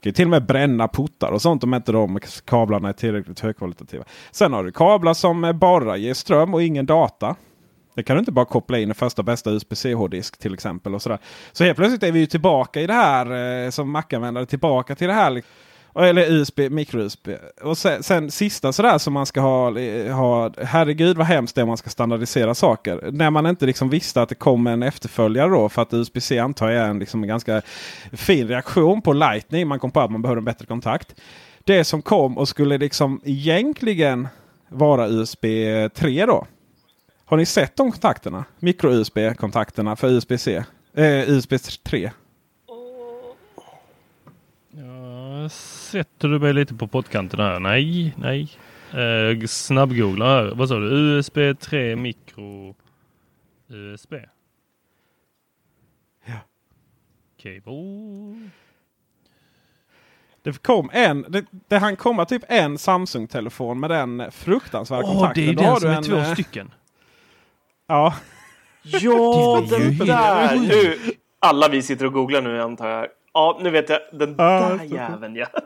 Du kan till och med bränna portar och sånt om inte de kablarna är tillräckligt högkvalitativa. Sen har du kablar som bara ger ström och ingen data. Det kan du inte bara koppla in i första bästa USB-C hårddisk till exempel. och sådär. Så helt plötsligt är vi ju tillbaka i det här eh, som Mac-användare. Tillbaka till det här. Liksom. Eller USB, micro-USB. Och sen, sen sista sådär som man ska ha, eh, ha. Herregud vad hemskt det är om man ska standardisera saker. När man inte liksom visste att det kom en efterföljare då. För att USB-C antar jag är en, liksom en ganska fin reaktion på Lightning. Man kom på att man behöver en bättre kontakt. Det som kom och skulle liksom egentligen vara USB 3 då. Har ni sett de kontakterna? Micro-USB-kontakterna för USB-C? Eh, USB 3. Jag sätter du mig lite på pottkanten här? Nej, nej. Eh, snabbgoogla här. Vad sa du? USB 3 micro USB? Ja. Cable. Det kom en, det, det han komma typ en Samsung-telefon med den fruktansvärda Åh, kontakten. det är den som är en, två eh, stycken. Ja. Ja, den där! Nu, alla vi sitter och googlar nu antar jag. Ja, nu vet jag. Den Ja, där jäveln ja.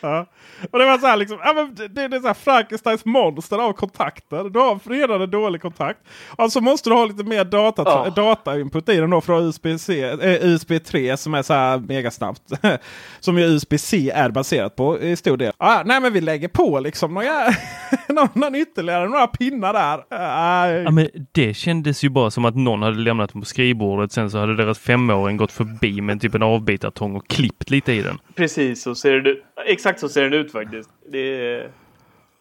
Ja. Och det var så här liksom, ja, men det, det är så här Frankensteins monster av kontakter. Du har redan en dålig kontakt. Och så måste du ha lite mer data, Ja. datainput i den då från USB-C, eh, USB 3 som är så här megasnabbt. som ju USB-C är baserat på i stor del. Ah, nej men vi lägger på liksom några, någon, någon ytterligare några pinnar där. Ah, Ja, men det kändes ju bara som att någon hade lämnat på skrivbordet. Sen så hade deras femåring gått förbi med typ en avbitartång och klippt lite i den. Precis så ser det ut. Exakt så ser den ut faktiskt. Det är...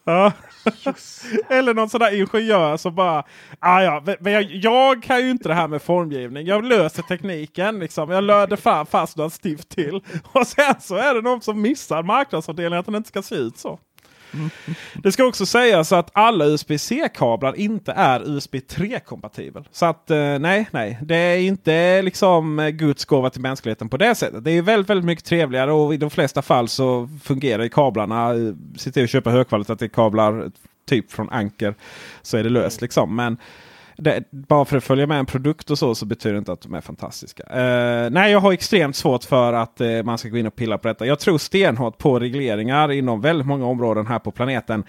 Ja. Eller någon sån där ingenjör som bara. Ah, ja, men jag, jag kan ju inte det här med formgivning. Jag löser tekniken. Liksom. Jag löder fan fast några stift till. Och sen så är det någon som missar marknadsavdelningen att den inte ska se ut så. Det ska också sägas att alla USB-C-kablar inte är USB 3-kompatibel. Så att eh, nej, nej. Det är inte eh, liksom Guds gåva till mänskligheten på det sättet. Det är väldigt, väldigt mycket trevligare och i de flesta fall så fungerar ju kablarna. Sitter Se till att köpa högkvalitativa kablar, typ från Anker. Så är det löst liksom. Men det, bara för att följa med en produkt och så, så betyder det inte att de är fantastiska. Uh, nej, jag har extremt svårt för att uh, man ska gå in och pilla på detta. Jag tror stenhårt på regleringar inom väldigt många områden här på planeten.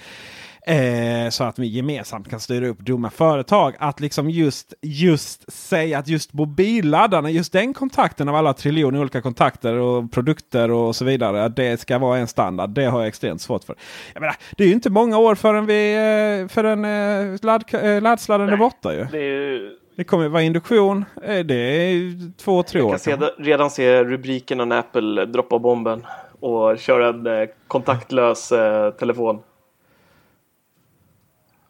Eh, så att vi gemensamt kan styra upp dumma företag. Att liksom just, just säga att just mobilladdarna, just den kontakten av alla triljoner olika kontakter och produkter och så vidare. Att det ska vara en standard. Det har jag extremt svårt för. Jag menar, det är ju inte många år förrän, vi, eh, förrän eh, ladd, eh, laddsladden är borta ju. Det är ju... Det kommer vara induktion. Eh, Det är två, tre Jag år. kan se, redan se rubrikerna när Apple droppar bomben och kör en kontaktlös eh, telefon.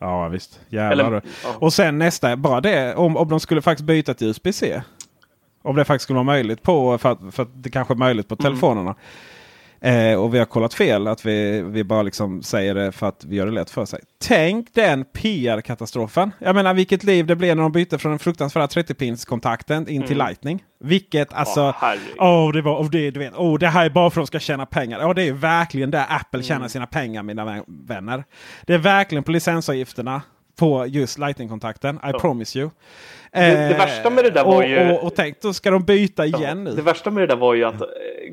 Ja visst. Jävlar. Eller- ja. Och sen nästa, bara det om, om de skulle faktiskt byta till USB-C. Om det faktiskt skulle vara möjligt på, för att, för att det kanske är möjligt på Mm. telefonerna. Eh, och vi har kollat fel, att vi, vi bara liksom säger det för att vi gör det lätt för sig. Tänk den PR-katastrofen. Jag menar vilket liv det blev när de bytte från den fruktansvärda 30-pins-kontakten in till Mm. Lightning. Vilket alltså... Åh, det, var, oh, det, du vet, oh, det här är bara för att de ska tjäna pengar. Ja, det är verkligen där Apple tjänar Mm. sina pengar mina vän- vänner. Det är verkligen på licensavgifterna på just Lightning-kontakten. I promise you. Det- det värsta med det där var och, ju- Och, och tänk, då ska de byta igen nu. Det värsta med det där var ju att, eh,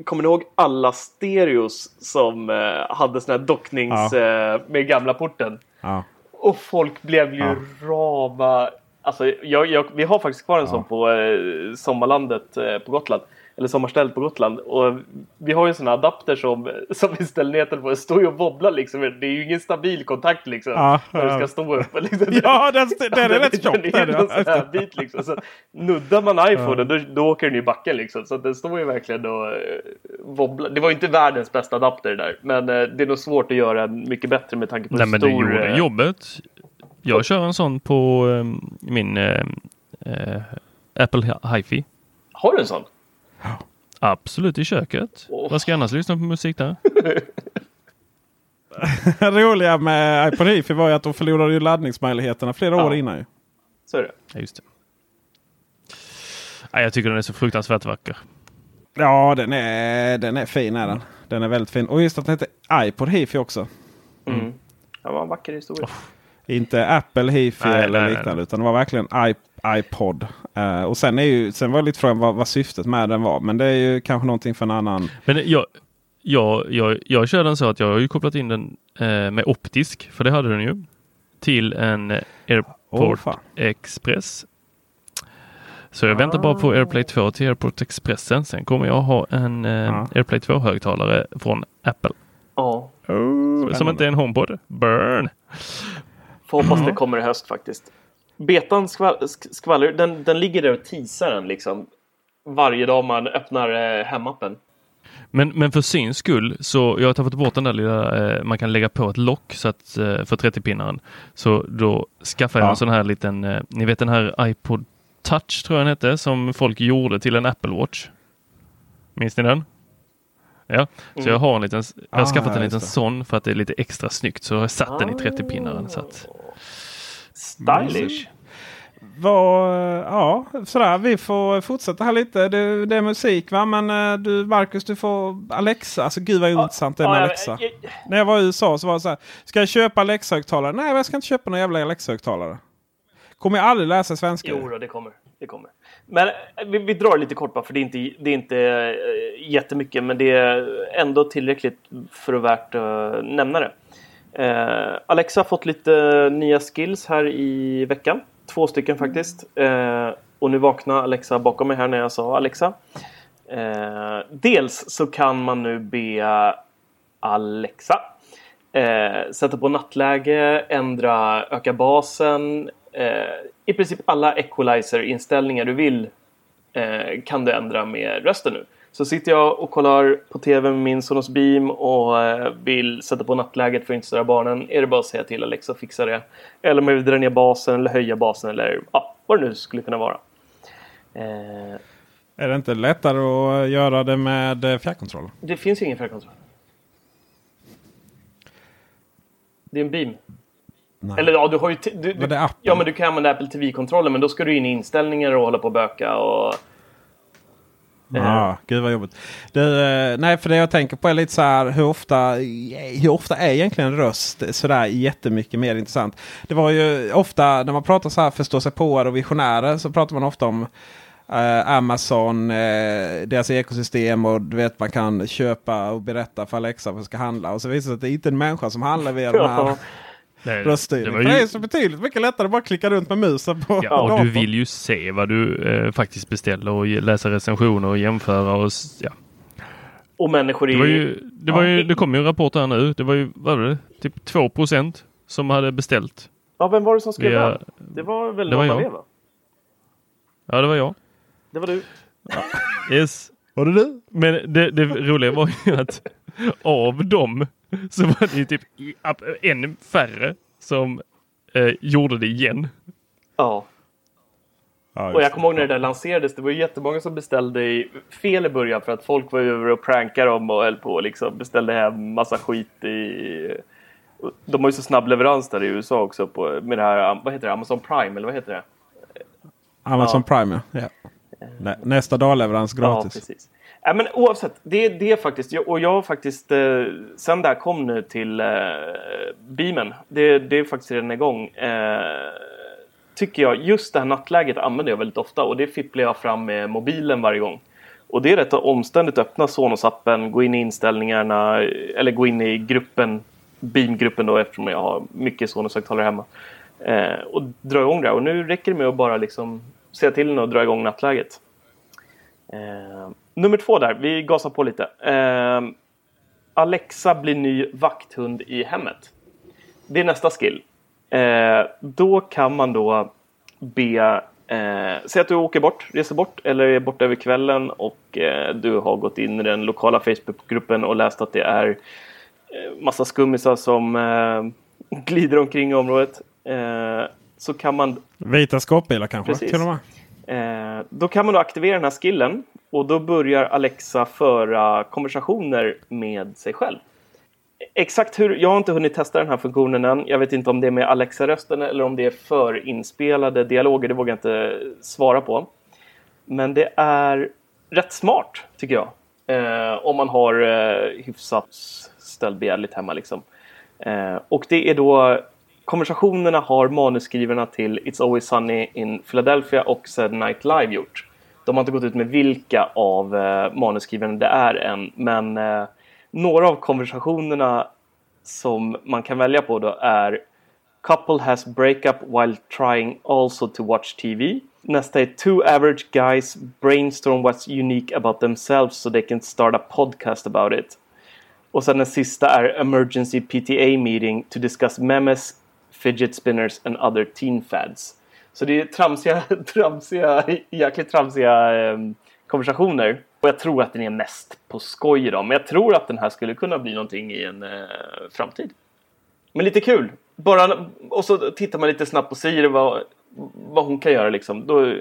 kommer ni ihåg alla stereos som eh, hade sån här docknings eh, med gamla porten? Ja. Och folk blev ju Ja. rama. Alltså, jag, jag, vi har faktiskt kvar en sån på eh, sommarlandet eh, på Gotland. Eller sommarstället på Gotland. Och vi har ju en sån här adapter som, som vi ställer ner telefonen. står ju och wobblar liksom. Det är ju ingen stabil kontakt liksom. Ja, när ja. ska stå upp. Liksom. Ja, den, den är rätt tjock. Den är den, ju en ja. sån här bit liksom. Så nuddar man iPhonen då, då åker den i backen liksom. Så den står ju verkligen och eh, wobblar. Det var ju inte världens bästa adapter där. Men eh, det är nog svårt att göra mycket bättre med tanke på Nej hur men det stor... gjorde eh, jobbet. Jag kör en sån på min eh, Apple Hi- HiFi. Har du en sån? Absolut i köket. Vad ska jag annars lyssna på musik där? Det roliga med iPod Hifi var ju att de förlorade ju laddningsmöjligheterna flera Ja. år innan. Ju. Så är det. Ja, just det. Nej, jag tycker den är så fruktansvärt vacker. Ja, den är, den är fin. Är den. den är väldigt fin. Och just att den heter iPod Hifi också. Mm. Det var en vacker historia. Oh. Inte Apple Hifi nej, eller nej, liknande. Nej. Utan det var verkligen iPod. Uh, och sen, är ju, sen var det lite frågan vad, vad syftet med den var. Men det är ju kanske någonting för en annan. Men jag, jag, jag, jag kör den så att jag har ju kopplat in den eh, med optisk. För det hade den ju. Till en AirPort oh, Express. Så jag ah. väntar bara på ah. AirPlay 2 till AirPort Expressen. Sen kommer jag ha en eh, ah. AirPlay 2 högtalare från Apple. Ja. Oh, som inte är en HomePod. Burn! Får hoppas det kommer i höst faktiskt. Betan skvall skvallrar, den, den ligger där och teasar en liksom. Varje dag man öppnar eh, hemappen. Men, men för syns skull så jag har tagit bort den där lilla, eh, man kan lägga på ett lock så att, eh, för 30-pinnaren. Så då skaffar jag ja. en sån här liten, eh, ni vet den här iPod Touch tror jag den hette, som folk gjorde till en Apple Watch. Minns ni den? Ja, så mm. jag har en liten, jag har ah, skaffat en liten sån för att det är lite extra snyggt så jag har satt den i 30-pinnaren. Så att... Stylish! Var, ja, sådär. Vi får fortsätta här lite. Det, det är musik va. Men eh, du Marcus, du får Alexa. Alltså gud vad intressant det är med Alexa. Jag, jag, När jag var i USA så var det så här. Ska jag köpa Alexa-högtalare? Nej, jag ska inte köpa någon jävla Alexa-högtalare. Kommer jag aldrig läsa svenska? Jo, då, det kommer. Det kommer. Men eh, vi, vi, drar lite kort bara, för det är inte, det är inte uh, jättemycket, men det är ändå tillräckligt för att värt uh, nämna det. Uh, Alexa har fått lite nya skills här i veckan. Två stycken faktiskt. Uh, och nu vaknade Alexa bakom mig här när jag sa Alexa. dels så kan man nu be Alexa sätta på nattläge, ändra, öka basen, eh, i princip alla equalizer-inställningar du vill eh, kan du ändra med rösten nu. Så sitter jag och kollar på TV med min Sonos Beam och eh, vill sätta på nattläget för att inte störa barnen. Är det bara att säga till Alexa att fixa det. Eller om jag vill dra ner basen eller höja basen eller ja, vad det nu skulle kunna vara. Eh, är det inte lättare att göra det med eh, fjärrkontroll? Det finns ingen fjärrkontroll. Det är en beam. Nej. Eller ja, du har ju... Du, du, ja, men du kan använda Apple TV-kontrollen, men då ska du in i inställningar och hålla på och böka och... Ja, ah, gud vad jobbigt. Det, eh, nej, för det jag tänker på är lite så här hur ofta, hur ofta är egentligen röst sådär jättemycket mer intressant? Det var ju ofta när man pratar så här förstå sig på och visionärer så pratar man ofta om Uh, Amazon, uh, deras ekosystem och du vet man kan köpa och berätta för Alexa vad ska handla. Och så visar det sig att det är inte en människa som handlar via de här röststyrning. Det, ju... det är så betydligt mycket lättare att bara klicka runt med musen på Ja, och du vill ju se vad du eh, faktiskt beställer och läsa recensioner och jämföra. Och, ja. och människor i... Det, var ju, det, var ju, det kom ju en rapport här nu. Det var ju vad var det, typ 2% som hade beställt. Ja, vem var det som skrev Via... det? Det var väl det var jag. va? Ja, det var jag. Det var du. Ja. Yes. Var det du? Men det, det roliga var ju att av dem så var det typ ännu färre som eh, gjorde det igen. Ja. ja och jag kommer ihåg när det där lanserades. Det var ju jättemånga som beställde i fel i början för att folk var över och prankade dem och höll på och liksom beställde hem massa skit i... De har ju så snabb leverans där i USA också på, med det här, vad heter det, Amazon Prime eller vad heter det? Amazon ja. Prime ja. ja. Nästa dag leverans gratis. Ja, precis. Ja, men oavsett, det, det är faktiskt, och jag har faktiskt eh, sen det här kom nu till eh, Beamen, det, det är faktiskt redan igång. Eh, tycker jag, just det här nattläget använder jag väldigt ofta och det fipplar jag fram med mobilen varje gång. Och det är rätt omständigt att öppna Sonos-appen, gå in i inställningarna eller gå in i gruppen, Beam-gruppen då eftersom jag har mycket Sonos-högtalare hemma. Eh, och dra igång det här. Och nu räcker det med att bara liksom säga till den och dra igång nattläget. Eh, nummer två där, vi gasar på lite. Eh, Alexa blir ny vakthund i hemmet. Det är nästa skill. Eh, då kan man då be Eh, säg att du åker bort, reser bort eller är borta över kvällen och eh, du har gått in i den lokala Facebookgruppen och läst att det är eh, massa skummisar som eh, glider omkring i området. Eh, så kan man... Vita skåpbilar kanske? Precis. Till och med. Eh, då kan man då aktivera den här skillen och då börjar Alexa föra konversationer med sig själv. Exakt hur, jag har inte hunnit testa den här funktionen än. Jag vet inte om det är med Alexa-rösten eller om det är förinspelade dialoger. Det vågar jag inte svara på. Men det är rätt smart tycker jag. Eh, om man har eh, hyfsat ställbegärligt hemma liksom. Eh, och det är då konversationerna har manusskrivarna till It's Always Sunny in Philadelphia och Saturday Night Live gjort. De har inte gått ut med vilka av eh, manusskrivarna det är än, men eh, några av konversationerna som man kan välja på då är Couple has breakup while trying also to watch TV. Nästa är Two average guys brainstorm what's unique about themselves so they can start a podcast about it. Och sen den sista är Emergency PTA meeting to discuss memes, fidget spinners and other teen fads. Så det är tramsiga, tramsiga jäkligt tramsiga eh, konversationer. Och jag tror att den är mest på skoj idag. Men jag tror att den här skulle kunna bli någonting i en eh, framtid. Men lite kul. Bara, och så tittar man lite snabbt på Siri vad, vad hon kan göra liksom. Då,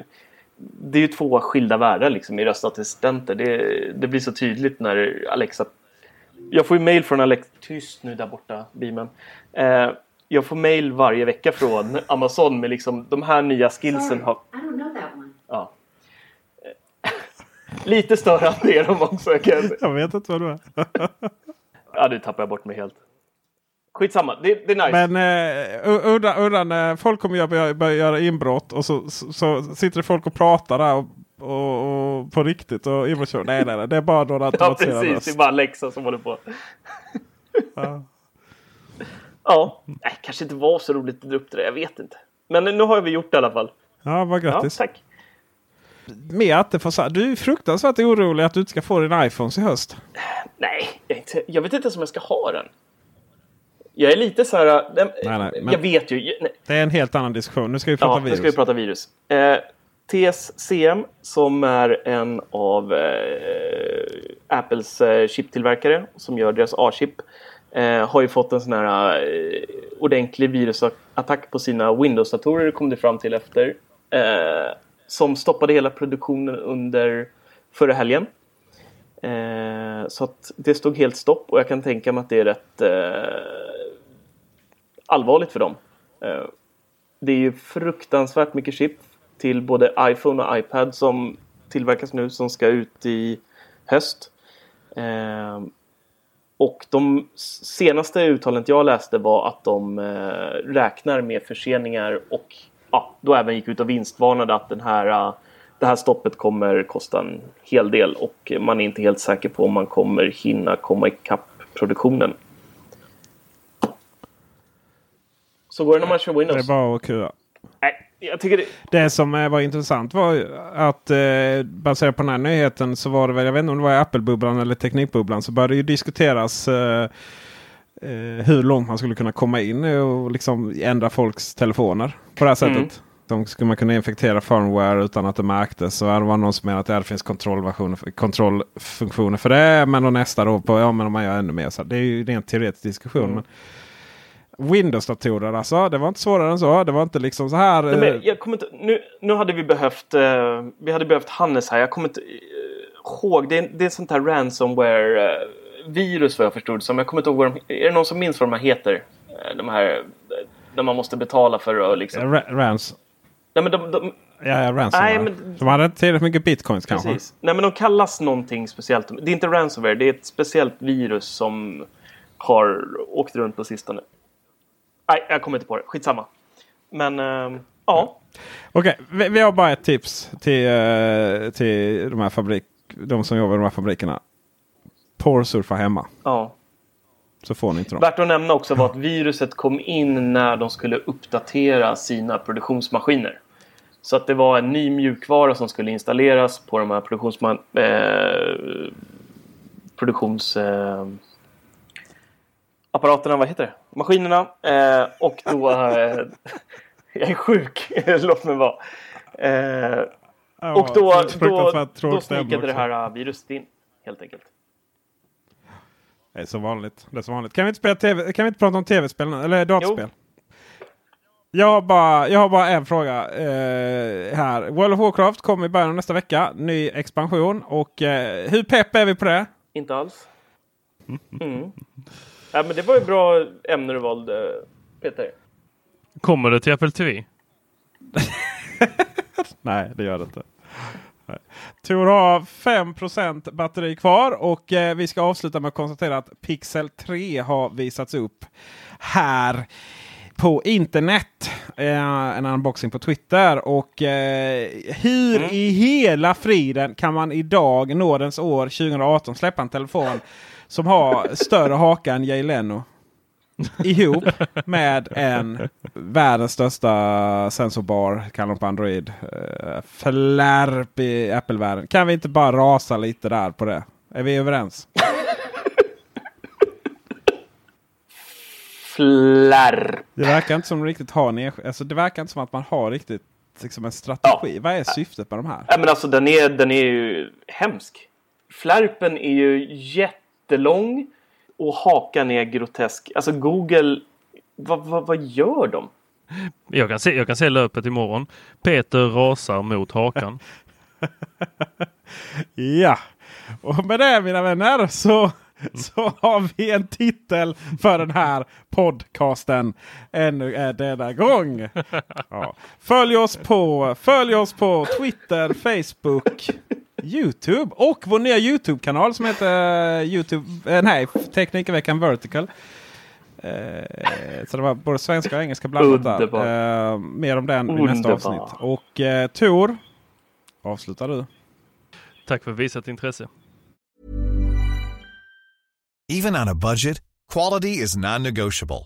det är ju två skilda världar liksom i röstassistenter. Det, det blir så tydligt när Alexa... Jag får ju mail från Alexa... Tyst nu där borta, beamen. Eh, jag får mail varje vecka från Amazon med liksom de här nya skillsen. Har... Ja. Lite störande är de också. Jag, jag vet inte vad du är. ja, nu tappar jag bort mig helt. Skitsamma, det, det är nice. Men uh, udda, udda när folk kommer börja, börja göra inbrott och så, så, så, sitter det folk och pratar där och, och, och på riktigt. Och inbrottskör. Nej, nej, nej, det är bara några automatiserade Ja, precis. Röst. Det är bara Alexa som håller på. ja. Ja, nej, kanske inte var så roligt att dra upp det. Jag vet inte. Men nu har vi gjort det i alla fall. Ja, vad grattis. Ja, tack. Med Attefors, du är fruktansvärt orolig att du inte ska få din iPhone i höst. Nej, jag, inte, jag vet inte ens om jag ska ha den. Jag är lite så här... Nej, nej, jag vet ju. Nej. Det är en helt annan diskussion. Nu ska vi prata ja, virus. Nu ska vi prata virus. Eh, TSCM som är en av eh, Apples eh, chiptillverkare som gör deras A-chip eh, har ju fått en sån här eh, ordentlig virusattack på sina Windows-datorer kom det fram till efter. Eh, som stoppade hela produktionen under förra helgen. Eh, så att det stod helt stopp och jag kan tänka mig att det är rätt eh, allvarligt för dem. Eh, det är ju fruktansvärt mycket chip till både iPhone och iPad som tillverkas nu som ska ut i höst. Eh, och de senaste uttalandet jag läste var att de eh, räknar med förseningar och ja, då även gick ut och vinstvarnade att den här, eh, det här stoppet kommer kosta en hel del och man är inte helt säker på om man kommer hinna komma ikapp produktionen. Så går det när man kör Windows. Det är bara att kua. Jag tycker det... det som var intressant var att eh, baserat på den här nyheten så var det väl, jag vet inte om det var i Apple-bubblan eller Teknikbubblan, så började det ju diskuteras eh, eh, hur långt man skulle kunna komma in och liksom ändra folks telefoner på det här sättet. Mm. De skulle man kunna infektera firmware utan att det märktes. Och det var någon som menade att det finns kontrollfunktioner för det. Men då nästa då på ja men om man gör ännu mer. Så det är ju rent teoretisk diskussion. Mm. Men Windows-datorer alltså. Det var inte svårare än så. Det var inte liksom så här. Nej, men eh, jag kommer inte, nu, nu hade vi behövt, eh, vi hade behövt Hannes här. Jag kommer inte eh, ihåg. Det är, det är sånt här ransomware-virus eh, vad jag förstod som. Jag kommer inte ihåg vad de, Är det någon som minns vad de här heter? Eh, de här där man måste betala för att liksom... Ra rans. Nej men de... de Ja, ja ransomware. Nej, men... De hade inte tillräckligt mycket bitcoins kanske. Precis. Nej men de kallas någonting speciellt. Det är inte ransomware. Det är ett speciellt virus som har åkt runt på sistone. Nej, jag kommer inte på det. Skitsamma. Men uh, ja. Okej, okay, vi, vi, har bara ett tips till, uh, till de här fabrik, de som jobbar i de här fabrikerna. Porrsurfa hemma. Ja. Så får ni inte dem. Värt att nämna också var att viruset kom in när de skulle uppdatera sina produktionsmaskiner. Så att det var en ny mjukvara som skulle installeras på de här produktionsma eh, produktions... Eh, apparaterna, vad heter det? Maskinerna. Eh, och då... Eh, jag är sjuk, låt mig vara. Eh, och då, då, då snikade det här eh, viruset in, helt enkelt. Det är så vanligt. Det är så vanligt. Kan vi inte, spela TV, kan vi inte prata om tv-spel eller dataspel? Jag har, bara, jag har bara en fråga eh, här. World of Warcraft kommer i början av nästa vecka. Ny expansion. Och eh, hur pepp är vi på det? Inte alls. Mm. Ja, men det var ju bra ämne du valde Peter. Kommer det till Apple TV? Nej, det gör det inte. Tor har 5 batteri kvar och eh, vi ska avsluta med att konstatera att Pixel 3 har visats upp här på internet. Eh, en unboxing på Twitter. Och eh, hur mm. i hela friden kan man idag, nådens år 2018, släppa en telefon som har större haka än Jay Leno? ihop med en världens största sensorbar, kallar de på Android. Uh, flärp i Apple-världen. Kan vi inte bara rasa lite där på det? Är vi överens? Flärp. Det verkar inte som riktigt har alltså, Det verkar inte som att man har riktigt liksom en strategi. Ja. Vad är syftet med de här? Ja, men alltså, den, är, den är ju hemsk. Flärpen är ju jättelång och hakan är grotesk. Alltså Google, vad, vad, vad gör de? Jag kan, se, jag kan se löpet imorgon. Peter rasar mot hakan. ja, och med det mina vänner så, så har vi en titel för den här podcasten ännu är denna gång. Ja. Följ oss på, följ oss på Twitter, Facebook. Youtube och vår nya Youtube-kanal som heter uh, Youtube, uh, nej, Teknikerveckan Vertical. Uh, så det var både svenska och engelska blandat där. Uh, mer om den Underbar. i nästa avsnitt. Och uh, Tor, avslutar du. Tack för visat intresse. Even on a budget, quality is non-negotiable.